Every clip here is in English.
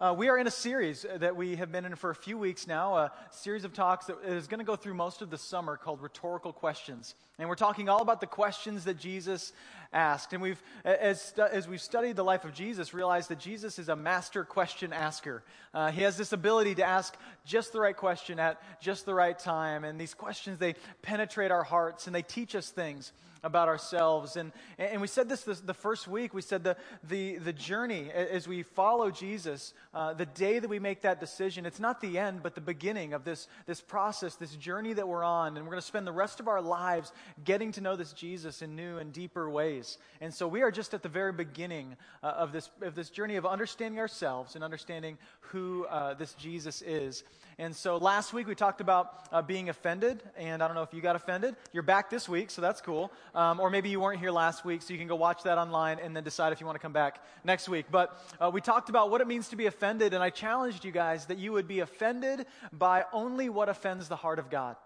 uh, we are in a series that we have been in for a few weeks now, a series of talks that is going to go through most of the summer called Rhetorical Questions. And we're talking all about the questions that Jesus asked. And we've, as, as we've studied the life of Jesus, realized that Jesus is a master question asker. Uh, he has this ability to ask just the right question at just the right time. And these questions, they penetrate our hearts and they teach us things about ourselves. And, and we said this, this the first week. We said the, the, the journey as we follow Jesus, uh, the day that we make that decision, it's not the end, but the beginning of this, this process, this journey that we're on. And we're going to spend the rest of our lives getting to know this Jesus in new and deeper ways. And so we are just at the very beginning uh, of, this, of this journey of understanding ourselves and understanding who uh, this Jesus is. And so last week we talked about uh, being offended, and I don't know if you got offended. You're back this week, so that's cool. Um, or maybe you weren't here last week, so you can go watch that online and then decide if you want to come back next week. But uh, we talked about what it means to be offended, and I challenged you guys that you would be offended by only what offends the heart of God.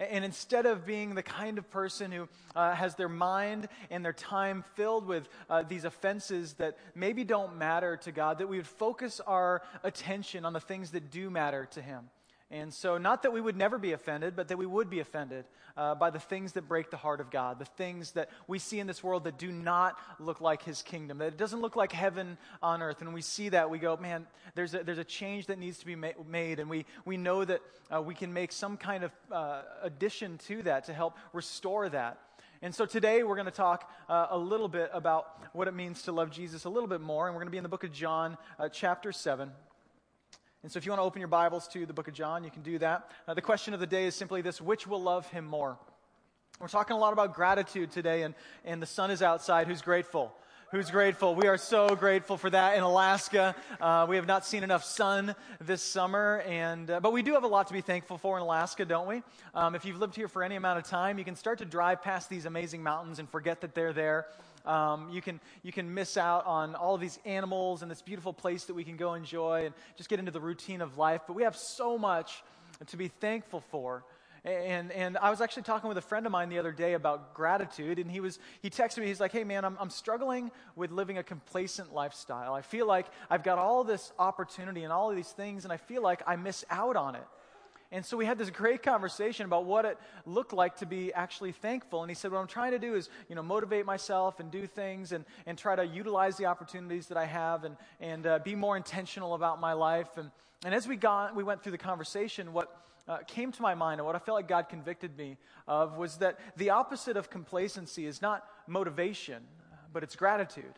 And instead of being the kind of person who uh, has their mind and their time filled with uh, these offenses that maybe don't matter to God, that we would focus our attention on the things that do matter to Him. And so, not that we would never be offended, but that we would be offended uh, by the things that break the heart of God, the things that we see in this world that do not look like His kingdom, that it doesn't look like heaven on earth. And we see that, we go, man, there's a, there's a change that needs to be ma- made. And we, we know that uh, we can make some kind of uh, addition to that to help restore that. And so today we're going to talk uh, a little bit about what it means to love Jesus a little bit more. And we're going to be in the book of John, uh, chapter 7. And so, if you want to open your Bibles to the book of John, you can do that. Uh, the question of the day is simply this which will love him more? We're talking a lot about gratitude today, and, and the sun is outside. Who's grateful? Who's grateful? We are so grateful for that in Alaska. Uh, we have not seen enough sun this summer, and, uh, but we do have a lot to be thankful for in Alaska, don't we? Um, if you've lived here for any amount of time, you can start to drive past these amazing mountains and forget that they're there. Um, you, can, you can miss out on all of these animals and this beautiful place that we can go enjoy and just get into the routine of life. But we have so much to be thankful for. And, and I was actually talking with a friend of mine the other day about gratitude, and he, was, he texted me, he's like, hey man, I'm, I'm struggling with living a complacent lifestyle. I feel like I've got all this opportunity and all of these things, and I feel like I miss out on it. And so we had this great conversation about what it looked like to be actually thankful. And he said, What I'm trying to do is, you know, motivate myself and do things and, and try to utilize the opportunities that I have and, and uh, be more intentional about my life. And, and as we, got, we went through the conversation, what uh, came to my mind and what I felt like God convicted me of was that the opposite of complacency is not motivation, but it's gratitude.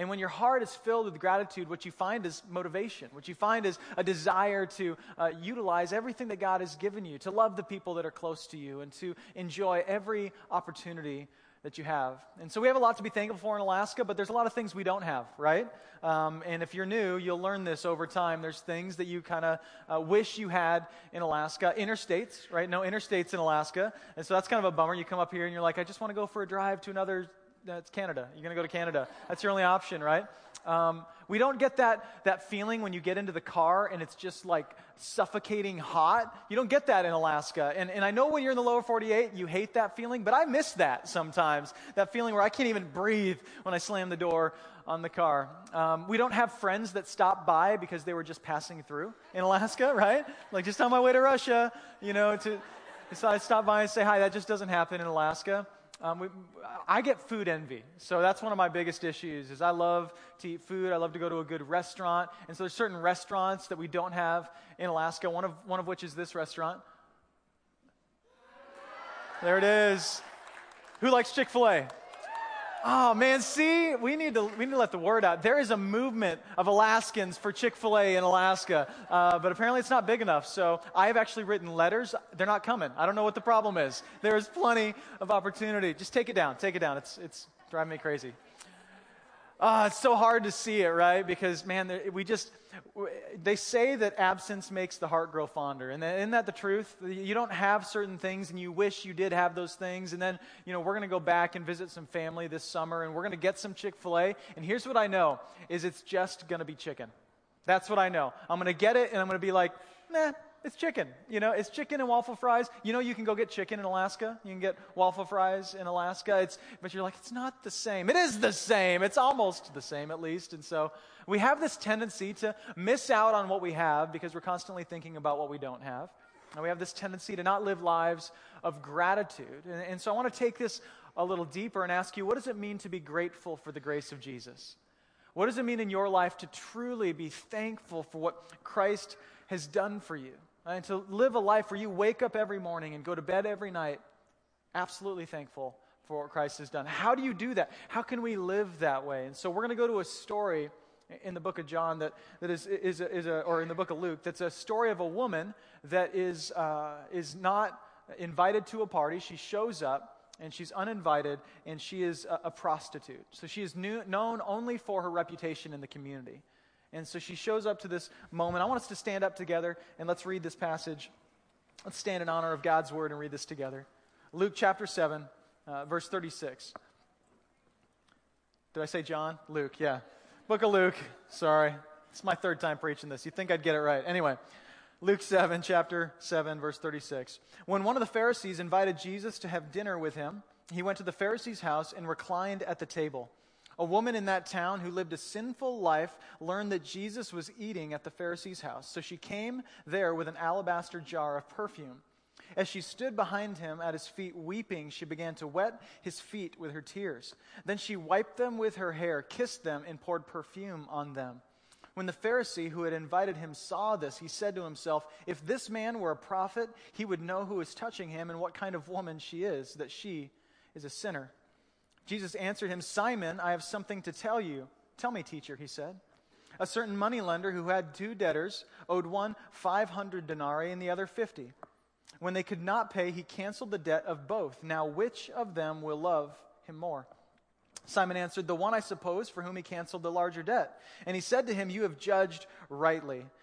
And when your heart is filled with gratitude, what you find is motivation. What you find is a desire to uh, utilize everything that God has given you, to love the people that are close to you, and to enjoy every opportunity that you have. And so we have a lot to be thankful for in Alaska, but there's a lot of things we don't have, right? Um, and if you're new, you'll learn this over time. There's things that you kind of uh, wish you had in Alaska. Interstates, right? No interstates in Alaska. And so that's kind of a bummer. You come up here and you're like, I just want to go for a drive to another that's Canada. You're going to go to Canada. That's your only option, right? Um, we don't get that, that feeling when you get into the car and it's just like suffocating hot. You don't get that in Alaska. And, and I know when you're in the lower 48, you hate that feeling, but I miss that sometimes. That feeling where I can't even breathe when I slam the door on the car. Um, we don't have friends that stop by because they were just passing through in Alaska, right? Like just on my way to Russia, you know, to, so I stop by and say hi. That just doesn't happen in Alaska. Um, we, I get food envy. So that's one of my biggest issues is I love to eat food. I love to go to a good restaurant. And so there's certain restaurants that we don't have in Alaska, one of, one of which is this restaurant. There it is. Who likes Chick-fil-A? Oh man, see, we need to we need to let the word out. There is a movement of Alaskans for Chick Fil A in Alaska, uh, but apparently it's not big enough. So I have actually written letters. They're not coming. I don't know what the problem is. There is plenty of opportunity. Just take it down. Take it down. It's it's driving me crazy. Uh, it's so hard to see it, right? Because, man, we just, they say that absence makes the heart grow fonder. And isn't that the truth? You don't have certain things and you wish you did have those things. And then, you know, we're going to go back and visit some family this summer and we're going to get some Chick fil A. And here's what I know is it's just going to be chicken. That's what I know. I'm going to get it and I'm going to be like, nah, It's chicken. You know, it's chicken and waffle fries. You know, you can go get chicken in Alaska. You can get waffle fries in Alaska. It's, but you're like, it's not the same. It is the same. It's almost the same, at least. And so we have this tendency to miss out on what we have because we're constantly thinking about what we don't have. And we have this tendency to not live lives of gratitude. And, and so I want to take this a little deeper and ask you, what does it mean to be grateful for the grace of Jesus? What does it mean in your life to truly be thankful for what Christ has done for you? And to live a life where you wake up every morning and go to bed every night absolutely thankful for what Christ has done. How do you do that? How can we live that way? And so we're going to go to a story in the book of John that, that is, is, a, is a, or in the book of Luke, that's a story of a woman that is, uh, is not invited to a party. She shows up and she's uninvited, and she is a, a prostitute. So she is new, known only for her reputation in the community. And so she shows up to this moment. I want us to stand up together and let's read this passage. Let's stand in honor of God's word and read this together. Luke chapter 7, uh, verse 36. Did I say John? Luke, yeah. Book of Luke. Sorry. It's my third time preaching this. You'd think I'd get it right. Anyway, Luke 7, chapter 7, verse 36. When one of the Pharisees invited Jesus to have dinner with him, he went to the Pharisee's house and reclined at the table. A woman in that town who lived a sinful life learned that Jesus was eating at the Pharisee's house. So she came there with an alabaster jar of perfume. As she stood behind him at his feet weeping, she began to wet his feet with her tears. Then she wiped them with her hair, kissed them, and poured perfume on them. When the Pharisee who had invited him saw this, he said to himself, If this man were a prophet, he would know who is touching him and what kind of woman she is, that she is a sinner. Jesus answered him, Simon, I have something to tell you. Tell me, teacher, he said. A certain moneylender who had two debtors owed one 500 denarii and the other 50. When they could not pay, he canceled the debt of both. Now, which of them will love him more? Simon answered, The one, I suppose, for whom he canceled the larger debt. And he said to him, You have judged rightly.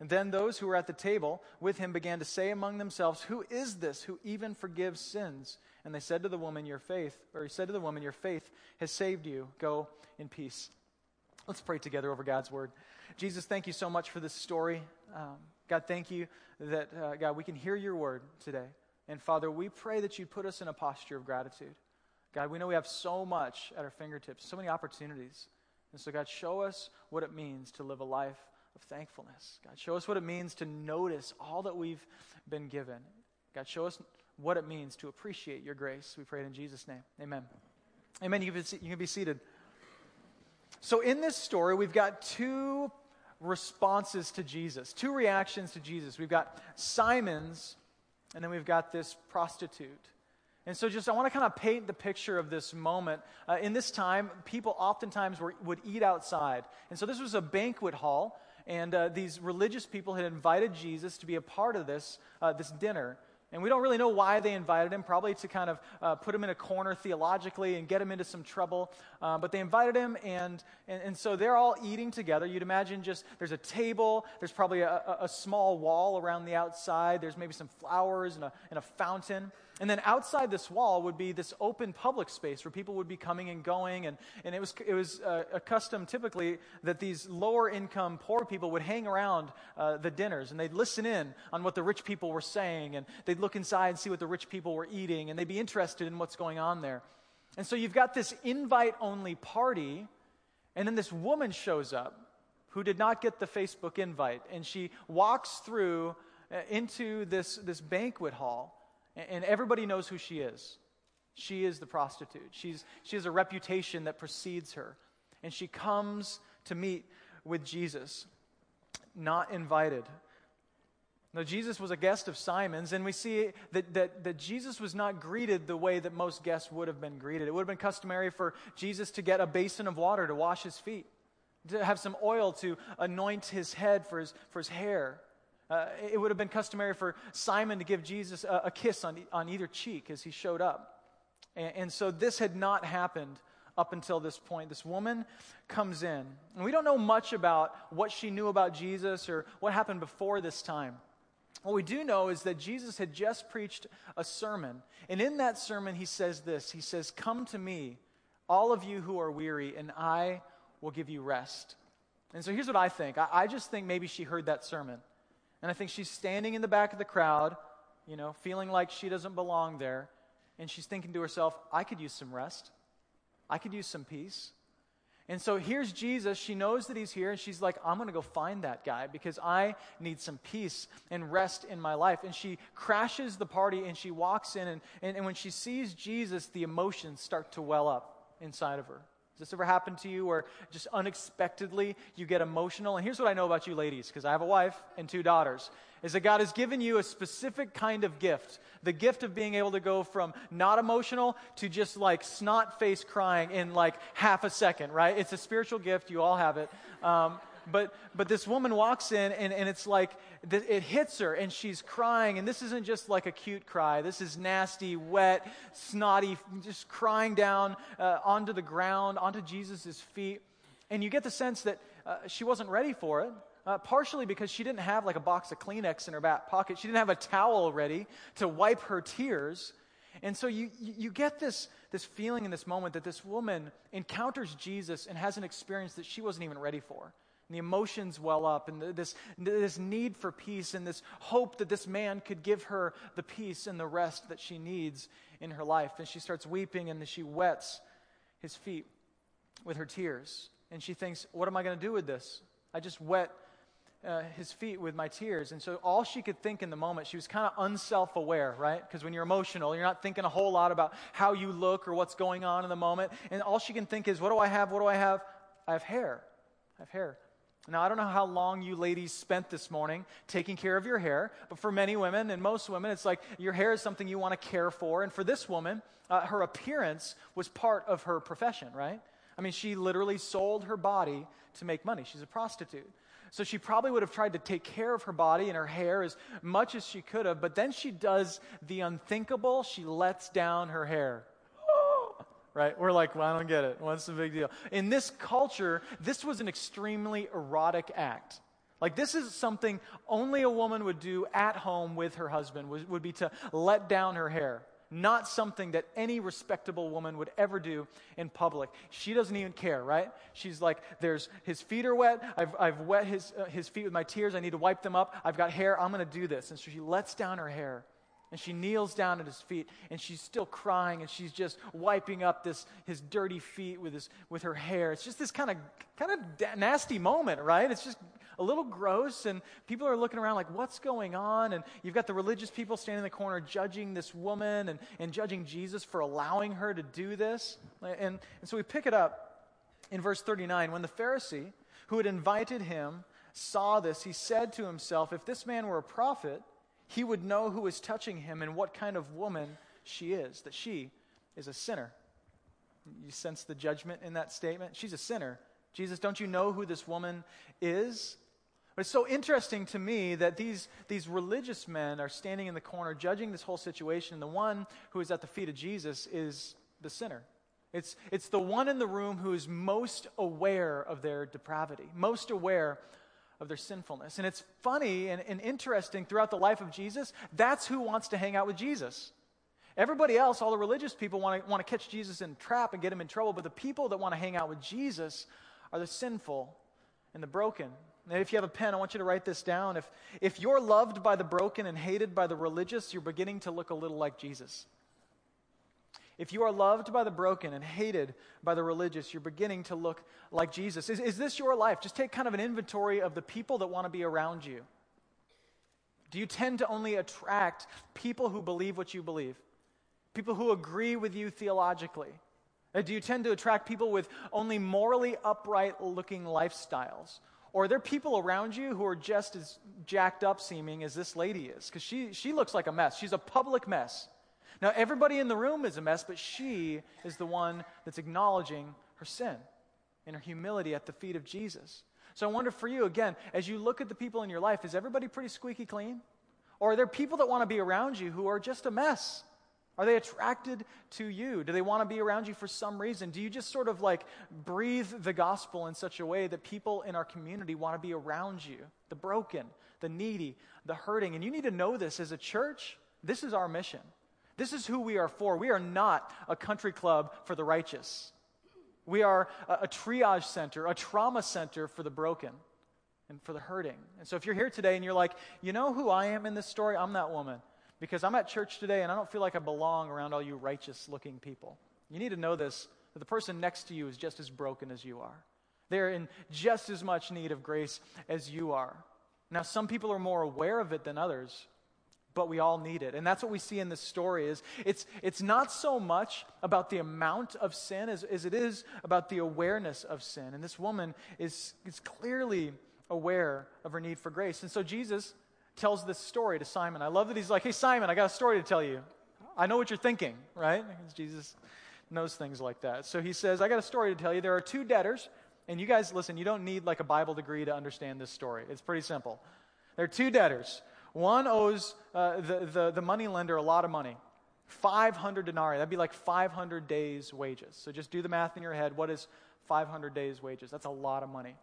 And then those who were at the table with him began to say among themselves, Who is this who even forgives sins? And they said to the woman, Your faith, or he said to the woman, Your faith has saved you. Go in peace. Let's pray together over God's word. Jesus, thank you so much for this story. Um, God, thank you that, uh, God, we can hear your word today. And Father, we pray that you put us in a posture of gratitude. God, we know we have so much at our fingertips, so many opportunities. And so, God, show us what it means to live a life of thankfulness. God, show us what it means to notice all that we've been given. God, show us what it means to appreciate your grace. We pray it in Jesus' name. Amen. Amen. You can be, seated. So, in this story, we've got two responses to Jesus, two reactions to Jesus. We've got Simon's, and then we've got this prostitute. And so, just I want to kind of paint the picture of this moment. Uh, in this time, people oftentimes were, would eat outside. And so, this was a banquet hall, and uh, these religious people had invited Jesus to be a part of this, uh, this dinner. And we don't really know why they invited him, probably to kind of uh, put him in a corner theologically and get him into some trouble. Uh, but they invited him, and, and, and, so they're all eating together. You'd imagine just there's a table, there's probably a, a, small wall around the outside, there's maybe some flowers and a, and a fountain. And then outside this wall would be this open public space where people would be coming and going. And, and it was, it was uh, a custom typically that these lower income poor people would hang around uh, the dinners and they'd listen in on what the rich people were saying. And they'd look inside and see what the rich people were eating. And they'd be interested in what's going on there. And so you've got this invite only party. And then this woman shows up who did not get the Facebook invite. And she walks through uh, into this, this banquet hall. And everybody knows who she is. She is the prostitute. She's, she has a reputation that precedes her. And she comes to meet with Jesus, not invited. Now, Jesus was a guest of Simon's, and we see that, that, that Jesus was not greeted the way that most guests would have been greeted. It would have been customary for Jesus to get a basin of water to wash his feet, to have some oil to anoint his head for his, for his hair. Uh, it would have been customary for Simon to give Jesus a, a kiss on, on either cheek as he showed up. And, and so this had not happened up until this point. This woman comes in, and we don't know much about what she knew about Jesus or what happened before this time. What we do know is that Jesus had just preached a sermon. And in that sermon, he says this He says, Come to me, all of you who are weary, and I will give you rest. And so here's what I think I, I just think maybe she heard that sermon. And I think she's standing in the back of the crowd, you know, feeling like she doesn't belong there. And she's thinking to herself, I could use some rest. I could use some peace. And so here's Jesus. She knows that he's here, and she's like, I'm going to go find that guy because I need some peace and rest in my life. And she crashes the party and she walks in, and, and, and when she sees Jesus, the emotions start to well up inside of her. This ever happened to you where just unexpectedly you get emotional? And here's what I know about you ladies, because I have a wife and two daughters, is that God has given you a specific kind of gift. The gift of being able to go from not emotional to just like snot face crying in like half a second, right? It's a spiritual gift. You all have it. Um, but, but this woman walks in and, and it's like it hits her and she's crying. And this isn't just like a cute cry. This is nasty, wet, snotty, just crying down uh, onto the ground, onto Jesus' feet. And you get the sense that uh, she wasn't ready for it. Uh, partially because she didn't have like a box of Kleenex in her back pocket. She didn't have a towel ready to wipe her tears. And so you, you get this, this feeling in this moment that this woman encounters Jesus and has an experience that she wasn't even ready for. And the emotions well up, and this, this need for peace, and this hope that this man could give her the peace and the rest that she needs in her life. And she starts weeping, and she wets his feet with her tears. And she thinks, What am I going to do with this? I just wet uh, his feet with my tears. And so all she could think in the moment, she was kind of unself aware, right? Because when you're emotional, you're not thinking a whole lot about how you look or what's going on in the moment. And all she can think is, What do I have? What do I have? I have hair. I have hair. Now, I don't know how long you ladies spent this morning taking care of your hair, but for many women and most women, it's like your hair is something you want to care for. And for this woman, uh, her appearance was part of her profession, right? I mean, she literally sold her body to make money. She's a prostitute. So she probably would have tried to take care of her body and her hair as much as she could have, but then she does the unthinkable. She lets down her hair right? We're like, well, I don't get it. What's the big deal? In this culture, this was an extremely erotic act. Like, this is something only a woman would do at home with her husband, would, would be to let down her hair. Not something that any respectable woman would ever do in public. She doesn't even care, right? She's like, there's his feet are wet. I've, I've wet his, uh, his feet with my tears. I need to wipe them up. I've got hair. I'm going to do this. And so she lets down her hair. And she kneels down at his feet and she's still crying and she's just wiping up this, his dirty feet with, his, with her hair. It's just this kind of, kind of nasty moment, right? It's just a little gross and people are looking around like, what's going on? And you've got the religious people standing in the corner judging this woman and, and judging Jesus for allowing her to do this. And, and so we pick it up in verse 39. When the Pharisee who had invited him saw this, he said to himself, if this man were a prophet, he would know who is touching him and what kind of woman she is, that she is a sinner. You sense the judgment in that statement? She's a sinner. Jesus, don't you know who this woman is? But it's so interesting to me that these, these religious men are standing in the corner judging this whole situation, and the one who is at the feet of Jesus is the sinner. It's, it's the one in the room who is most aware of their depravity, most aware of their sinfulness. And it's funny and, and interesting throughout the life of Jesus, that's who wants to hang out with Jesus. Everybody else, all the religious people, want to, want to catch Jesus in trap and get him in trouble, but the people that want to hang out with Jesus are the sinful and the broken. And if you have a pen, I want you to write this down. If, if you're loved by the broken and hated by the religious, you're beginning to look a little like Jesus. If you are loved by the broken and hated by the religious, you're beginning to look like Jesus. Is, is this your life? Just take kind of an inventory of the people that want to be around you. Do you tend to only attract people who believe what you believe? People who agree with you theologically? Or do you tend to attract people with only morally upright looking lifestyles? Or are there people around you who are just as jacked up seeming as this lady is? Because she, she looks like a mess. She's a public mess. Now, everybody in the room is a mess, but she is the one that's acknowledging her sin and her humility at the feet of Jesus. So I wonder for you, again, as you look at the people in your life, is everybody pretty squeaky clean? Or are there people that want to be around you who are just a mess? Are they attracted to you? Do they want to be around you for some reason? Do you just sort of like breathe the gospel in such a way that people in our community want to be around you? The broken, the needy, the hurting. And you need to know this as a church. This is our mission. This is who we are for. We are not a country club for the righteous. We are a, a triage center, a trauma center for the broken and for the hurting. And so if you're here today and you're like, you know who I am in this story? I'm that woman. Because I'm at church today and I don't feel like I belong around all you righteous looking people. You need to know this that the person next to you is just as broken as you are. They're in just as much need of grace as you are. Now, some people are more aware of it than others, but we all need it. And that's what we see in this story is it's, it's not so much about the amount of sin as, as it is about the awareness of sin. And this woman is, is clearly aware of her need for grace. And so Jesus tells this story to Simon. I love that he's like, hey, Simon, I got a story to tell you. I know what you're thinking, right? Because Jesus knows things like that. So he says, I got a story to tell you. There are two debtors. And you guys, listen, you don't need like a Bible degree to understand this story. It's pretty simple. There are two debtors. One owes uh, the, the, the money lender a lot of money 500 denarii. That'd be like 500 days' wages. So just do the math in your head. What is 500 days' wages? That's a lot of money.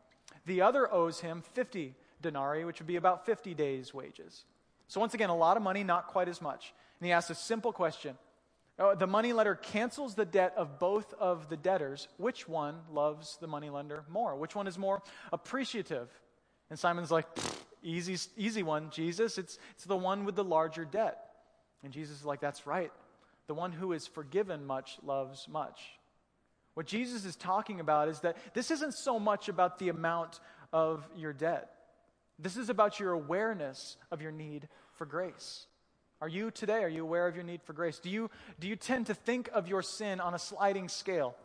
The other owes him 50 denarii, which would be about 50 days' wages. So once again, a lot of money, not quite as much. And he asks a simple question. Oh, the money lender cancels the debt of both of the debtors. Which one loves the money lender more? Which one is more appreciative? And Simon's like, Easy, easy one, Jesus. It's, it's the one with the larger debt. And Jesus is like, That's right. The one who is forgiven much loves much. What Jesus is talking about is that this isn't so much about the amount of your debt. This is about your awareness of your need for grace. Are you today, are you aware of your need for grace? Do you, do you tend to think of your sin on a sliding scale?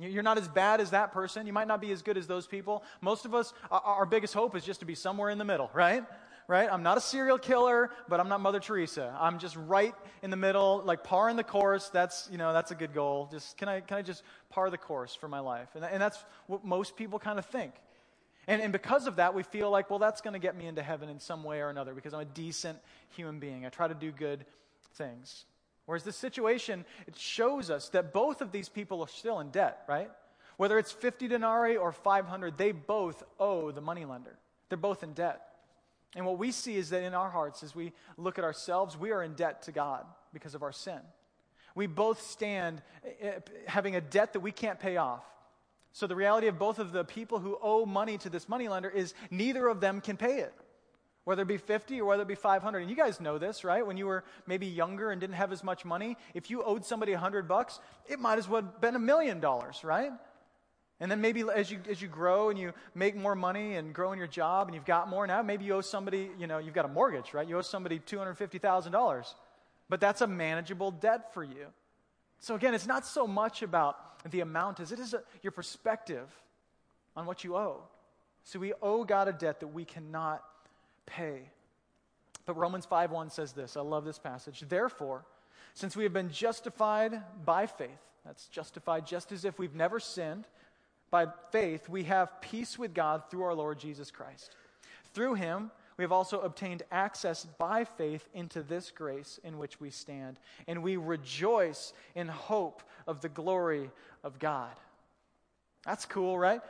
You're not as bad as that person. You might not be as good as those people. Most of us, our biggest hope is just to be somewhere in the middle, right? Right? I'm not a serial killer, but I'm not Mother Teresa. I'm just right in the middle, like par in the course. That's, you know, that's a good goal. Just, can I, can I just par the course for my life? And, and that's what most people kind of think. And, and because of that, we feel like, well, that's going to get me into heaven in some way or another because I'm a decent human being. I try to do good things. Whereas this situation, it shows us that both of these people are still in debt, right? Whether it's 50 denarii or 500, they both owe the moneylender. They're both in debt. And what we see is that in our hearts, as we look at ourselves, we are in debt to God because of our sin. We both stand eh, eh, having a debt that we can't pay off. So the reality of both of the people who owe money to this moneylender is neither of them can pay it whether it be 50 or whether it be 500 and you guys know this right? When you were maybe younger and didn't have as much money if you owed somebody 100 bucks it might as well have been a million dollars right? And then maybe as you as you grow and you make more money and grow in your job and you've got more now maybe you owe somebody you know you've got a mortgage right? You owe somebody $250000 but that's a manageable debt for you. So again it's not so much about the amount as it is a, your perspective on what you owe. So we owe god a debt that we cannot pay. But Romans 5:1 says this. I love this passage. Therefore, since we have been justified by faith, that's justified just as if we've never sinned, by faith we have peace with God through our Lord Jesus Christ. Through him we have also obtained access by faith into this grace in which we stand, and we rejoice in hope of the glory of God. That's cool, right?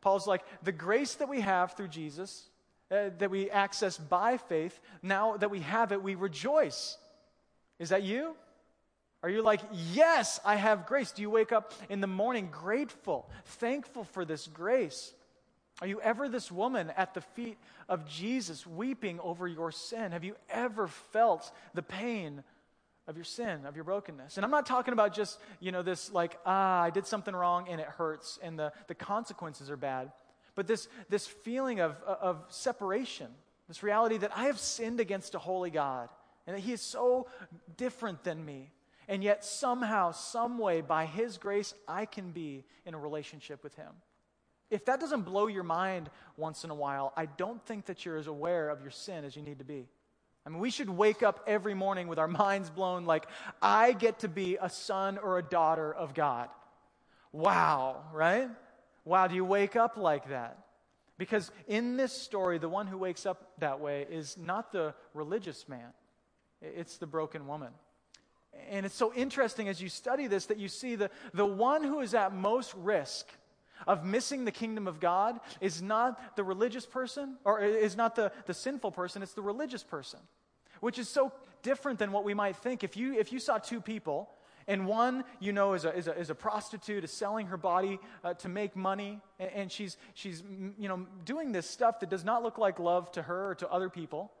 Paul's like, the grace that we have through Jesus uh, that we access by faith, now that we have it, we rejoice. Is that you? Are you like, yes, I have grace? Do you wake up in the morning grateful, thankful for this grace? Are you ever this woman at the feet of Jesus weeping over your sin? Have you ever felt the pain of your sin, of your brokenness? And I'm not talking about just, you know, this like, ah, I did something wrong and it hurts and the, the consequences are bad. But this, this feeling of, of separation, this reality that I have sinned against a holy God and that He is so different than me. And yet, somehow, some way, by His grace, I can be in a relationship with Him. If that doesn't blow your mind once in a while, I don't think that you're as aware of your sin as you need to be. I mean, we should wake up every morning with our minds blown like, I get to be a son or a daughter of God. Wow, right? Wow, do you wake up like that? Because in this story, the one who wakes up that way is not the religious man, it's the broken woman. And it's so interesting as you study this that you see the, the one who is at most risk of missing the kingdom of God is not the religious person, or is not the, the sinful person, it's the religious person, which is so different than what we might think. If you, if you saw two people, and one, you know, is a, is a, is a prostitute, is selling her body uh, to make money, and, and she's, she's, you know, doing this stuff that does not look like love to her or to other people.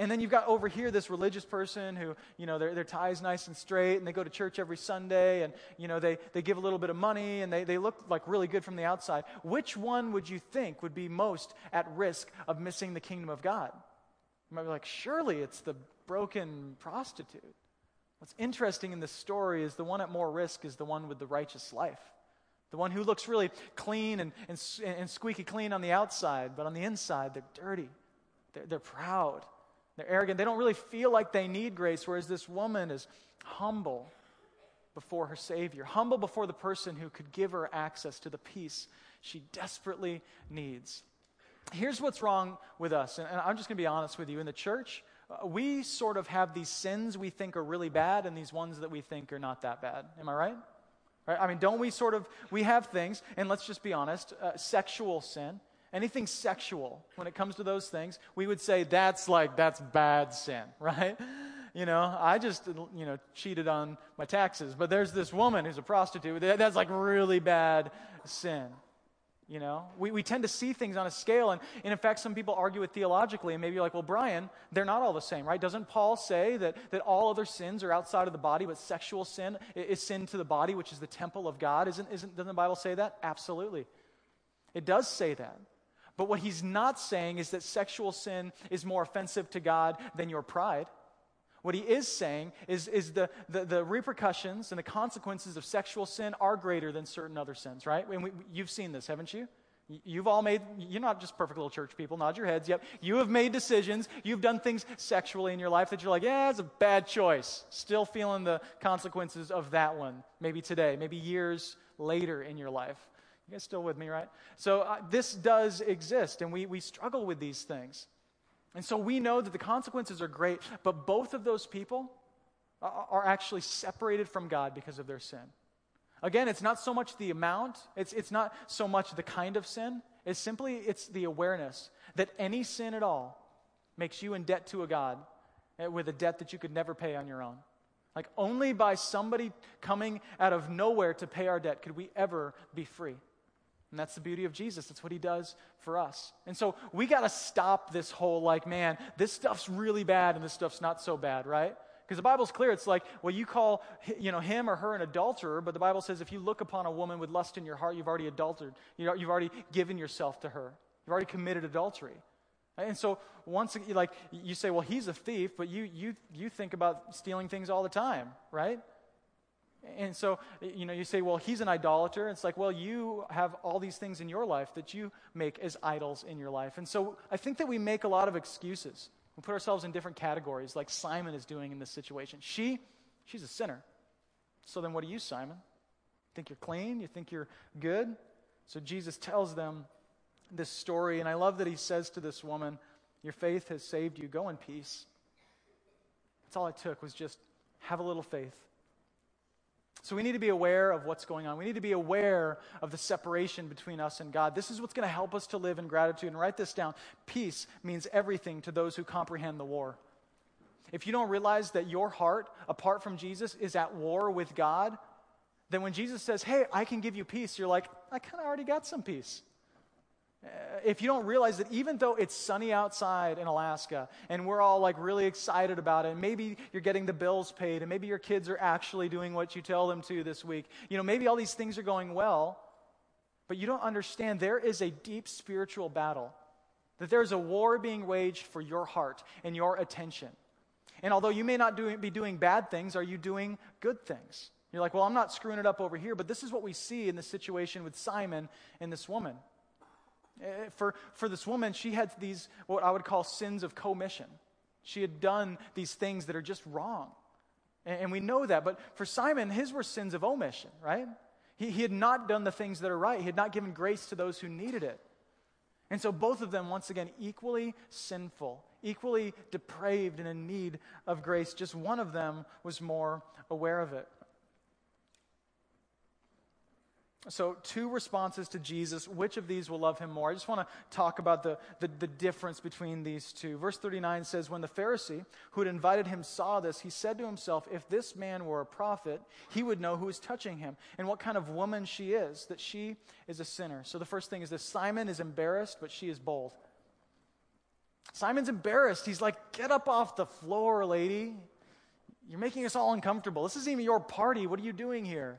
And then you've got over here this religious person who, you know, their, their tie is nice and straight and they go to church every Sunday and, you know, they, they give a little bit of money and they, they look like really good from the outside. Which one would you think would be most at risk of missing the kingdom of God? You might be like, surely it's the broken prostitute. What's interesting in this story is the one at more risk is the one with the righteous life. The one who looks really clean and, and, and squeaky clean on the outside, but on the inside, they're dirty. They're, they're proud. They're arrogant. They don't really feel like they need grace, whereas this woman is humble before her Savior, humble before the person who could give her access to the peace she desperately needs. Here's what's wrong with us, and I'm just going to be honest with you. In the church, we sort of have these sins we think are really bad and these ones that we think are not that bad. Am I right? Right? I mean, don't we sort of, we have things, and let's just be honest, uh, sexual sin anything sexual, when it comes to those things, we would say that's like, that's bad sin, right? You know, I just, you know, cheated on my taxes, but there's this woman who's a prostitute. That's like really bad sin. You know, we, we tend to see things on a scale, and, and in fact, some people argue it theologically, and maybe you're like, well, Brian, they're not all the same, right? Doesn't Paul say that, that all other sins are outside of the body, but sexual sin is sin to the body, which is the temple of God? Isn't, isn't, doesn't the Bible say that? Absolutely. It does say that. But what he's not saying is that sexual sin is more offensive to God than your pride. What he is saying is, is the, the, the repercussions and the consequences of sexual sin are greater than certain other sins, right? And we, you've seen this, haven't you? You've all made, you're not just perfect little church people, nod your heads. Yep. You have made decisions. You've done things sexually in your life that you're like, yeah, it's a bad choice. Still feeling the consequences of that one. Maybe today, maybe years later in your life. You guys still with me, right? So uh, this does exist, and we, we struggle with these things. And so we know that the consequences are great, but both of those people are, actually separated from God because of their sin. Again, it's not so much the amount, it's, it's not so much the kind of sin, it's simply it's the awareness that any sin at all makes you in debt to a God eh, with a debt that you could never pay on your own. Like only by somebody coming out of nowhere to pay our debt could we ever be free. And that's the beauty of Jesus. That's what he does for us. And so we got to stop this whole, like, man, this stuff's really bad and this stuff's not so bad, right? Because the Bible's clear. It's like, well, you call you know, him or her an adulterer, but the Bible says if you look upon a woman with lust in your heart, you've already adultered. You've already given yourself to her. You've already committed adultery. And so once, like, you say, well, he's a thief, but you, you, you think about stealing things all the time, right? And so, you know, you say, well, he's an idolater. It's like, well, you have all these things in your life that you make as idols in your life. And so I think that we make a lot of excuses. We put ourselves in different categories, like Simon is doing in this situation. She, she's a sinner. So then what are you, Simon? Think you're clean? You think you're good? So Jesus tells them this story, and I love that he says to this woman, Your faith has saved you. Go in peace. That's all it took was just have a little faith. So we need to be aware of what's going on. We need to be aware of the separation between us and God. This is what's going to help us to live in gratitude. And write this down peace means everything to those who comprehend the war. If you don't realize that your heart, apart from Jesus, is at war with God, then when Jesus says, Hey, I can give you peace, you're like, I kind of already got some peace if you don't realize that even though it's sunny outside in Alaska and we're all like really excited about it, and maybe you're getting the bills paid, and maybe your kids are actually doing what you tell them to this week, you know, maybe all these things are going well, but you don't understand there is a deep spiritual battle, that there's a war being waged for your heart and your attention. And although you may not do, be doing bad things, are you doing good things? You're like, well, I'm not screwing it up over here, but this is what we see in the situation with Simon and this woman. Eh, for, for this woman, she had these, what I would call sins of commission. She had done these things that are just wrong. And, and we know that. But for Simon, his were sins of omission, right? He, he had not done the things that are right, he had not given grace to those who needed it. And so both of them, once again, equally sinful, equally depraved and in need of grace. Just one of them was more aware of it. So, two responses to Jesus. Which of these will love him more? I just want to talk about the, the, the, difference between these two. Verse 39 says When the Pharisee who had invited him saw this, he said to himself, If this man were a prophet, he would know who is touching him and what kind of woman she is, that she is a sinner. So, the first thing is this Simon is embarrassed, but she is bold. Simon's embarrassed. He's like, Get up off the floor, lady. You're making us all uncomfortable. This isn't even your party. What are you doing here?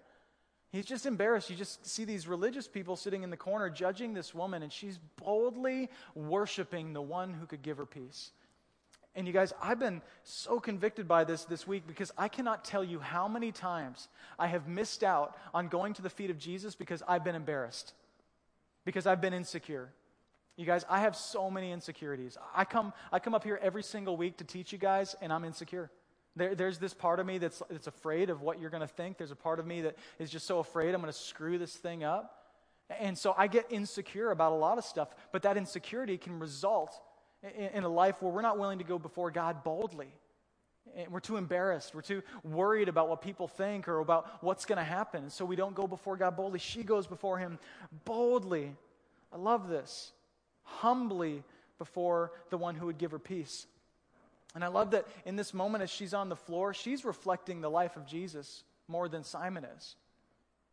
He's just embarrassed. You just see these religious people sitting in the corner judging this woman, and she's boldly worshiping the one who could give her peace. And you guys, I've been so convicted by this this week because I cannot tell you how many times I have missed out on going to the feet of Jesus because I've been embarrassed, because I've been insecure. You guys, I have so many insecurities. I come, I come up here every single week to teach you guys, and I'm insecure. There, there's this part of me that's, that's afraid of what you're going to think. There's a part of me that is just so afraid I'm going to screw this thing up. And so I get insecure about a lot of stuff, but that insecurity can result in, in a life where we're not willing to go before God boldly. And we're too embarrassed. We're too worried about what people think or about what's going to happen. And so we don't go before God boldly. She goes before Him boldly. I love this. Humbly before the one who would give her peace. And I love that in this moment, as she's on the floor, she's reflecting the life of Jesus more than Simon is.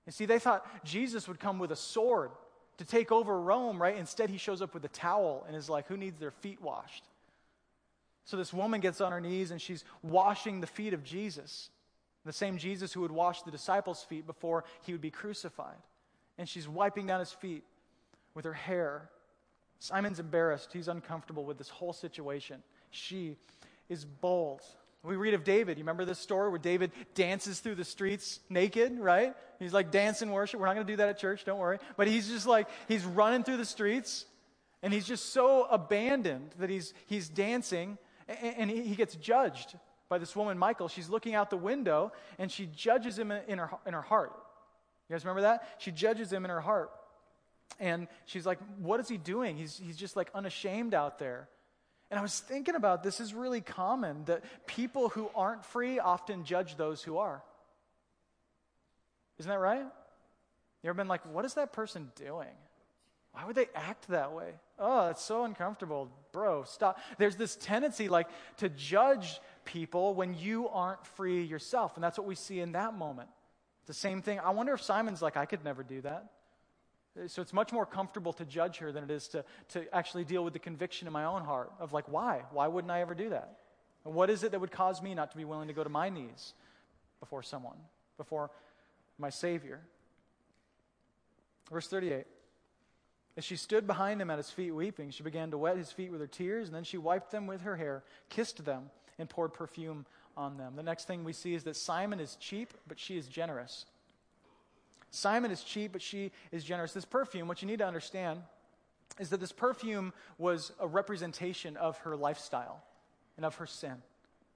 You see, they thought Jesus would come with a sword to take over Rome, right? Instead, he shows up with a towel and is like, Who needs their feet washed? So this woman gets on her knees and she's washing the feet of Jesus, the same Jesus who would wash the disciples' feet before he would be crucified. And she's wiping down his feet with her hair. Simon's embarrassed. He's uncomfortable with this whole situation. She is bold. We read of David. You remember this story where David dances through the streets naked, right? He's like dancing worship. We're not going to do that at church, don't worry. But he's just like, he's running through the streets and he's just so abandoned that he's, he's dancing and, and he, he gets judged by this woman, Michal. She's looking out the window and she judges him in her, in her heart. You guys remember that? She judges him in her heart. And she's like, What is he doing? He's, he's just like unashamed out there. And I was thinking about this is really common that people who aren't free often judge those who are. Isn't that right? You ever been like, what is that person doing? Why would they act that way? Oh, it's so uncomfortable. Bro, stop. There's this tendency like to judge people when you aren't free yourself. And that's what we see in that moment. The same thing. I wonder if Simon's like, I could never do that. So it's much more comfortable to judge her than it is to, to actually deal with the conviction in my own heart of like, why? Why wouldn't I ever do that? What is it that would cause me not to be willing to go to my knees before someone, before my Savior? Verse 38. As she stood behind him at his feet weeping, she began to wet his feet with her tears, and then she wiped them with her hair, kissed them, and poured perfume on them. The next thing we see is that Simon is cheap, but she is generous. Simon is cheap, but she is generous. This perfume, what you need to understand is that this perfume was a representation of her lifestyle and of her sin,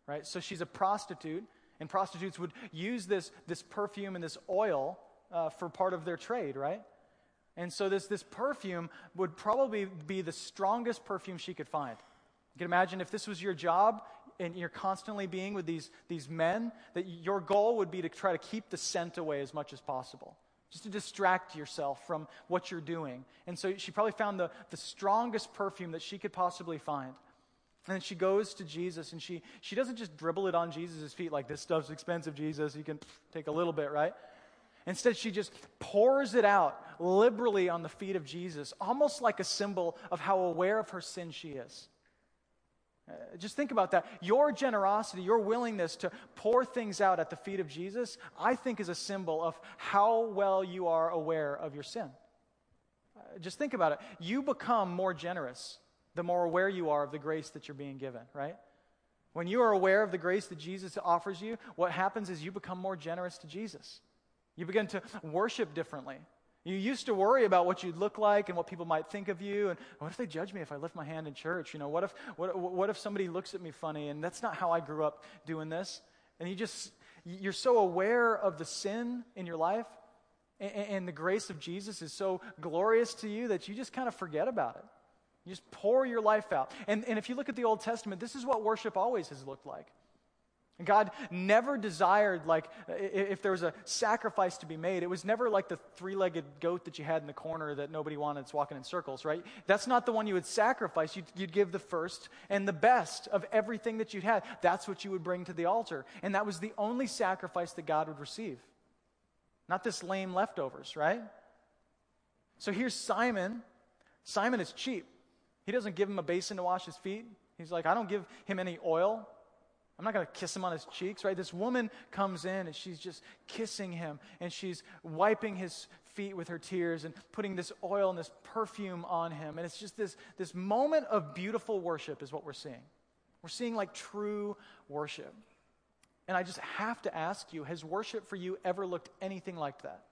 right? So she's a prostitute, and prostitutes would use this, this perfume and this oil uh, for part of their trade, right? And so this, this perfume would probably be the strongest perfume she could find. You can imagine if this was your job and you're constantly being with these, these men, that your goal would be to try to keep the scent away as much as possible just to distract yourself from what you're doing. And so she probably found the, the strongest perfume that she could possibly find. And then she goes to Jesus and she, she doesn't just dribble it on Jesus' feet like this stuff's expensive, Jesus. You can take a little bit, right? Instead, she just pours it out liberally on the feet of Jesus, almost like a symbol of how aware of her sin she is. Uh, just think about that. Your generosity, your willingness to pour things out at the feet of Jesus, I think is a symbol of how well you are aware of your sin. Uh, just think about it. You become more generous the more aware you are of the grace that you're being given, right? When you are aware of the grace that Jesus offers you, what happens is you become more generous to Jesus. You begin to worship differently. You used to worry about what you'd look like and what people might think of you. And oh, what if they judge me if I lift my hand in church? You know, what if, what, what if somebody looks at me funny? And that's not how I grew up doing this. And you just, you're so aware of the sin in your life. And, and the grace of Jesus is so glorious to you that you just kind of forget about it. You just pour your life out. And, and if you look at the Old Testament, this is what worship always has looked like. God never desired, like, if there was a sacrifice to be made, it was never like the three legged goat that you had in the corner that nobody wanted, it's walking in circles, right? That's not the one you would sacrifice. You'd, you'd give the first and the best of everything that you'd had. That's what you would bring to the altar. And that was the only sacrifice that God would receive. Not this lame leftovers, right? So here's Simon. Simon is cheap. He doesn't give him a basin to wash his feet. He's like, I don't give him any oil. I'm not going to kiss him on his cheeks, right? This woman comes in and she's just kissing him and she's wiping his feet with her tears and putting this oil and this perfume on him. And it's just this, this moment of beautiful worship, is what we're seeing. We're seeing like true worship. And I just have to ask you has worship for you ever looked anything like that?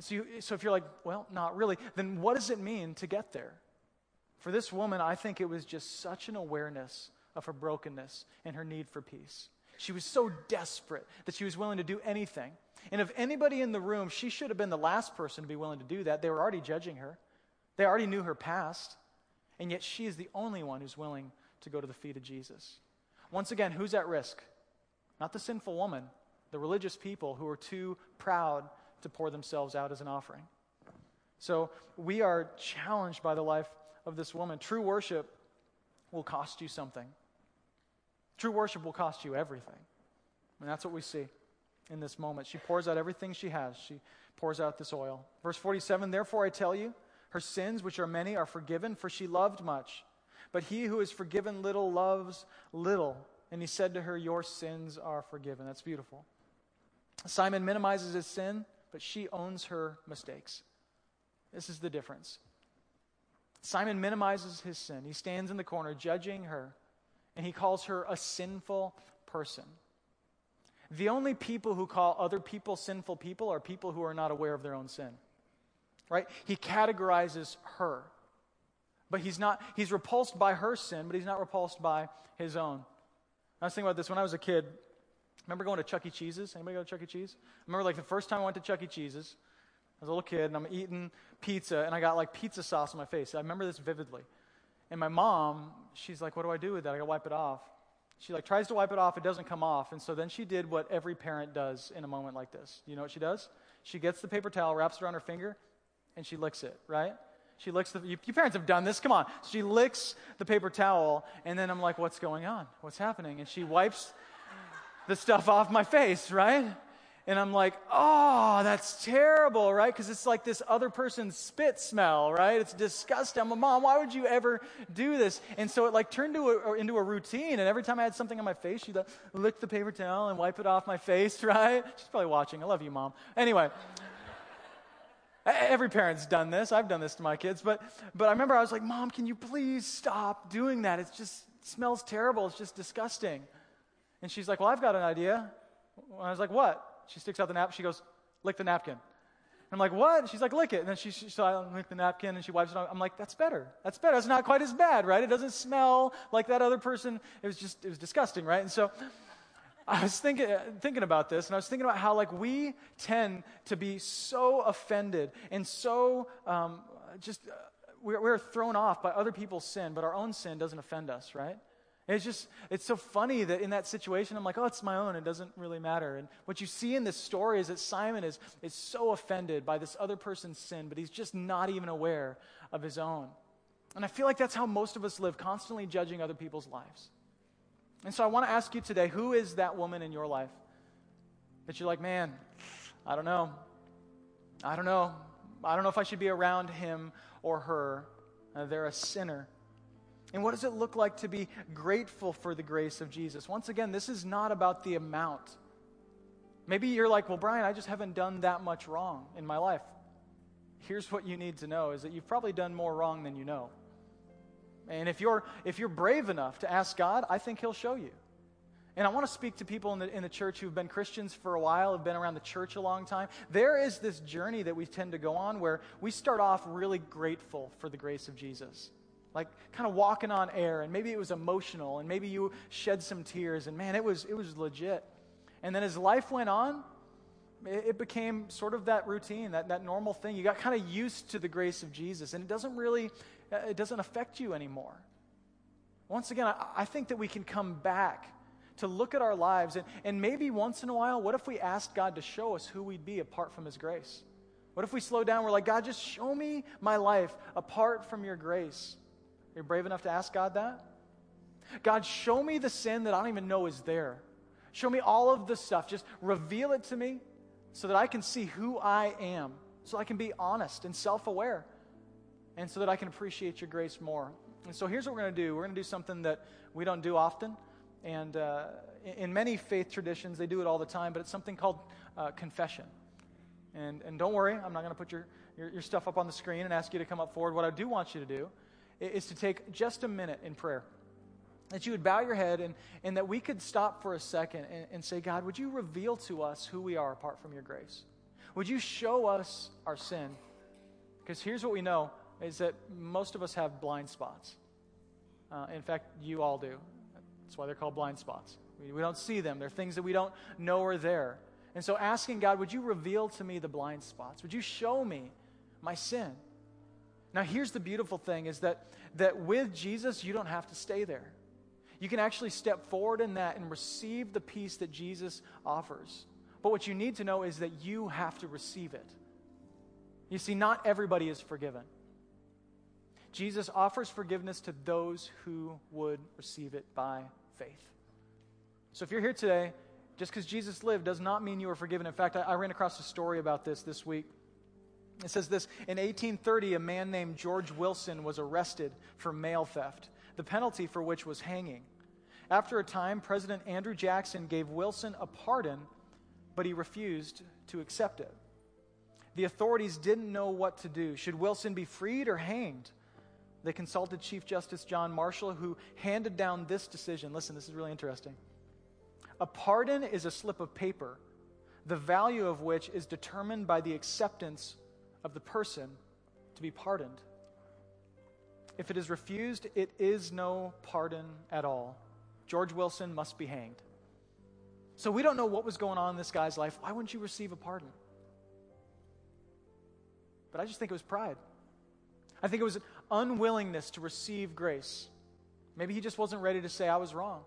So, you, so if you're like, well, not really, then what does it mean to get there? For this woman, I think it was just such an awareness of her brokenness and her need for peace. She was so desperate that she was willing to do anything. And if anybody in the room, she should have been the last person to be willing to do that. They were already judging her, they already knew her past. And yet she is the only one who's willing to go to the feet of Jesus. Once again, who's at risk? Not the sinful woman, the religious people who are too proud to pour themselves out as an offering. So we are challenged by the life of this woman. True worship will cost you something. True worship will cost you everything. And that's what we see in this moment. She pours out everything she has. She pours out this oil. Verse 47 Therefore I tell you, her sins, which are many, are forgiven, for she loved much. But he who is forgiven little loves little. And he said to her, Your sins are forgiven. That's beautiful. Simon minimizes his sin, but she owns her mistakes. This is the difference. Simon minimizes his sin. He stands in the corner judging her and he calls her a sinful person. The only people who call other people sinful people are people who are not aware of their own sin. Right? He categorizes her. But he's not he's repulsed by her sin, but he's not repulsed by his own. I was thinking about this when I was a kid. Remember going to Chuck E. Cheese's? Anybody go to Chuck E. Cheese? I remember like the first time I went to Chuck E. Cheese's, I was a little kid and I'm eating pizza and I got like pizza sauce on my face. I remember this vividly. And my mom, she's like, What do I do with that? I gotta wipe it off. She like tries to wipe it off, it doesn't come off. And so then she did what every parent does in a moment like this. You know what she does? She gets the paper towel, wraps it around her finger, and she licks it, right? She licks the, you, you parents have done this, come on. She licks the paper towel, and then I'm like, what's going on? What's happening? And she wipes the stuff off my face, right? And I'm like, oh, that's terrible, right? Because it's like this other person's spit smell, right? It's disgusting. I'm a mom. Why would you ever do this? And so it like turned a, into a routine. And every time I had something on my face, she'd like, lick the paper towel and wipe it off my face, right? She's probably watching. I love you, mom. Anyway. Every parent's done this. I've done this to my kids. But, but I remember I was like, Mom, can you please stop doing that? It just it smells terrible. It's just disgusting. And she's like, Well, I've got an idea. And I was like, What? She sticks out the napkin. She goes, lick the napkin. I'm like, what? She's like, lick it. And then she, she so I lick the napkin and she wipes it. I'm like, that's better. That's better. It's not quite as bad, right? It doesn't smell like that other person. It was just, it was disgusting, right? And so I was thinking, thinking about this and I was thinking about how like we tend to be so offended and so um, just, uh, we're, we're thrown off by other people's sin, but our own sin doesn't offend us, right? It's just, it's so funny that in that situation, I'm like, oh, it's my own. It doesn't really matter. And what you see in this story is that Simon is, is so offended by this other person's sin, but he's just not even aware of his own. And I feel like that's how most of us live, constantly judging other people's lives. And so I want to ask you today who is that woman in your life that you're like, man, I don't know. I don't know. I don't know if I should be around him or her. Uh, they're a sinner. And what does it look like to be grateful for the grace of Jesus? Once again, this is not about the amount. Maybe you're like, well, Brian, I just haven't done that much wrong in my life. Here's what you need to know is that you've probably done more wrong than you know. And if you're, if you're brave enough to ask God, I think He'll show you. And I want to speak to people in the, in the church who've been Christians for a while, have been around the church a long time. There is this journey that we tend to go on where we start off really grateful for the grace of Jesus like kind of walking on air and maybe it was emotional and maybe you shed some tears and man it was it was legit and then as life went on it, became sort of that routine, that, that normal thing. You got kind of used to the grace of Jesus, and it doesn't really, uh, it doesn't affect you anymore. Once again, I, I think that we can come back to look at our lives, and, and maybe once in a while, what if we asked God to show us who we'd be apart from His grace? What if we slow down? We're like, God, just show me my life apart from your grace. Are you brave enough to ask God that? God, show me the sin that I don't even know is there. Show me all of the stuff. Just reveal it to me so that I can see who I am, so I can be honest and self aware, and so that I can appreciate your grace more. And so here's what we're going to do we're going to do something that we don't do often. And uh, in many faith traditions, they do it all the time, but it's something called uh, confession. And, and don't worry, I'm not going to put your, your, your, stuff up on the screen and ask you to come up forward. What I do want you to do is to take just a minute in prayer. That you would bow your head and, and that we could stop for a second and, and say, God, would you reveal to us who we are apart from your grace? Would you show us our sin? Because here's what we know is that most of us have blind spots. Uh, in fact, you all do. That's why they're called blind spots. We, we don't see them, they're things that we don't know are there. And so asking God, would you reveal to me the blind spots? Would you show me my sin? Now here's the beautiful thing is that that with Jesus you don't have to stay there. You can actually step forward in that and receive the peace that Jesus offers. But what you need to know is that you have to receive it. You see, not everybody is forgiven. Jesus offers forgiveness to those who would receive it by faith. So if you're here today just because Jesus lived does not mean you are forgiven. In fact, I, I ran across a story about this this week. It says this In 1830, a man named George Wilson was arrested for mail theft, the penalty for which was hanging. After a time, President Andrew Jackson gave Wilson a pardon, but he refused to accept it. The authorities didn't know what to do. Should Wilson be freed or hanged? They consulted Chief Justice John Marshall, who handed down this decision. Listen, this is really interesting. A pardon is a slip of paper, the value of which is determined by the acceptance of the person to be pardoned. If it is refused, it is no pardon at all. George Wilson must be hanged. So we don't know what was going on in this guy's life. Why wouldn't you receive a pardon? But I just think it was pride. I think it was an unwillingness to receive grace. Maybe he just wasn't ready to say, I was wrong.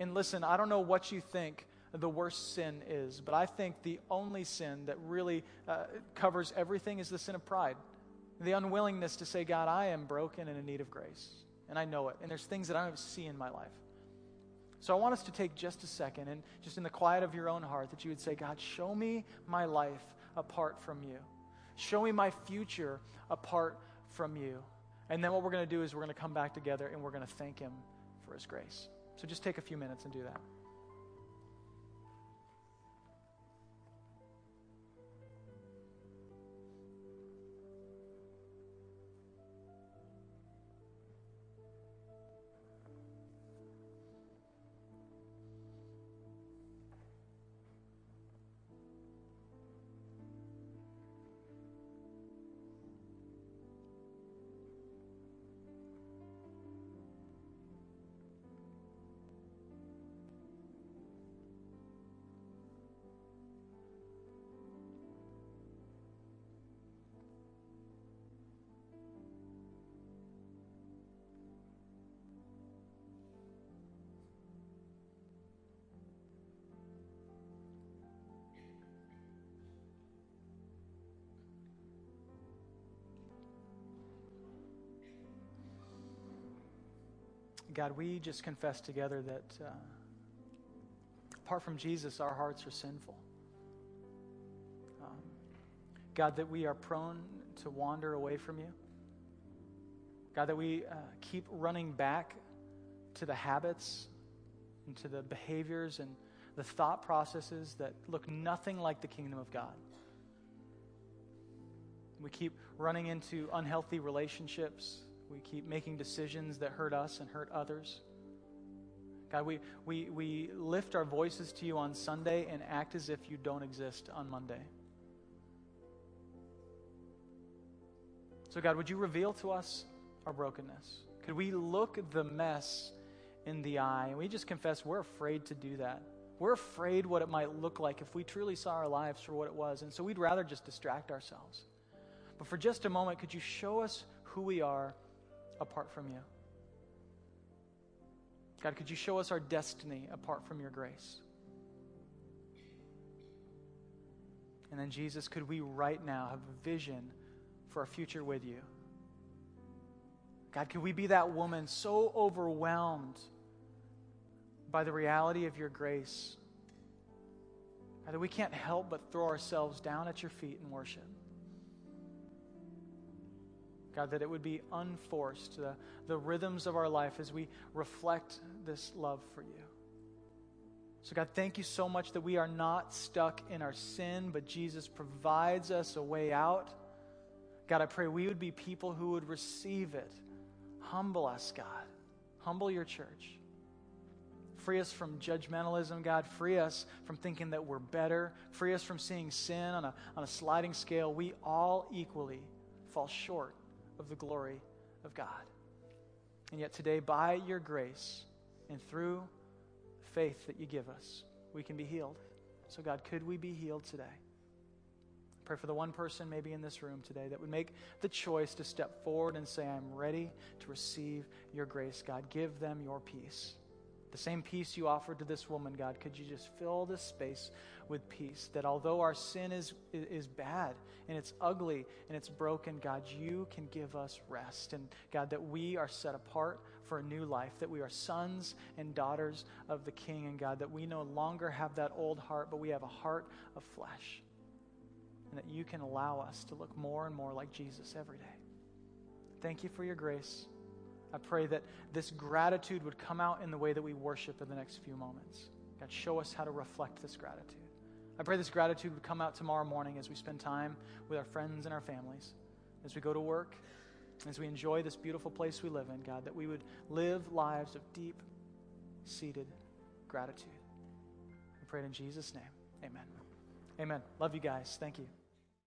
And listen, I don't know what you think the worst sin is, but I think the only sin that really uh, covers everything is the sin of pride. The unwillingness to say, God, I am broken and in need of grace. And I know it. And there's things that I don't see in my life. So I want us to take just a second and just in the quiet of your own heart that you would say, God, show me my life apart from you. Show me my future apart from you. And then what we're going to do is we're going to come back together and we're going to thank Him for His grace. So just take a few minutes and do that. God, we just confess together that uh, apart from Jesus, our hearts are sinful. Um, God, that we are prone to wander away from you. God, that we uh, keep running back to the habits and to the behaviors and the thought processes that look nothing like the kingdom of God. We keep running into unhealthy relationships we keep making decisions that hurt us and hurt others. God, we, we, we lift our voices to you on Sunday and act as if you don't exist on Monday. So, God, would you reveal to us our brokenness? Could we look the mess in the eye? And we just confess we're afraid to do that. We're afraid what it might look like if we truly saw our lives for what it was. And so we'd rather just distract ourselves. But for just a moment, could you show us who we are apart from you? God, could you show us our destiny apart from your grace? And then, Jesus, could we right now have a vision for our future with you? God, could we be that woman so overwhelmed by the reality of your grace God, that we can't help but throw ourselves down at your feet and worship? God, that it would be unforced, the, the rhythms of our life as we reflect this love for you. So, God, thank you so much that we are not stuck in our sin, but Jesus provides us a way out. God, I pray we would be people who would receive it. Humble us, God. Humble your church. Free us from judgmentalism, God. Free us from thinking that we're better. Free us from seeing sin on a, on a sliding scale. We all equally fall short of the glory of God. And yet, today, by your grace and through faith that you give us, we can be healed. So, God, could we be healed today? Pray for the one person maybe in this room today that would make the choice to step forward and say, I'm ready to receive your grace. God, give them your peace. The same peace you offered to this woman, God, could you just fill this space with peace? That although our sin is, is bad and it's ugly and it's broken, God, you can give us rest. And God, that we are set apart for a new life, that we are sons and daughters of the King, and God, that we no longer have that old heart, but we have a heart of flesh. And that you can allow us to look more and more like Jesus every day. Thank you for your grace. I pray that this gratitude would come out in the way that we worship in the next few moments. God, show us how to reflect this gratitude. I pray this gratitude would come out tomorrow morning as we spend time with our friends and our families, as we go to work, as we enjoy this beautiful place we live in, God, that we would live lives of deep seated gratitude. We pray it in Jesus' name. Amen. Amen. Love you guys. Thank you.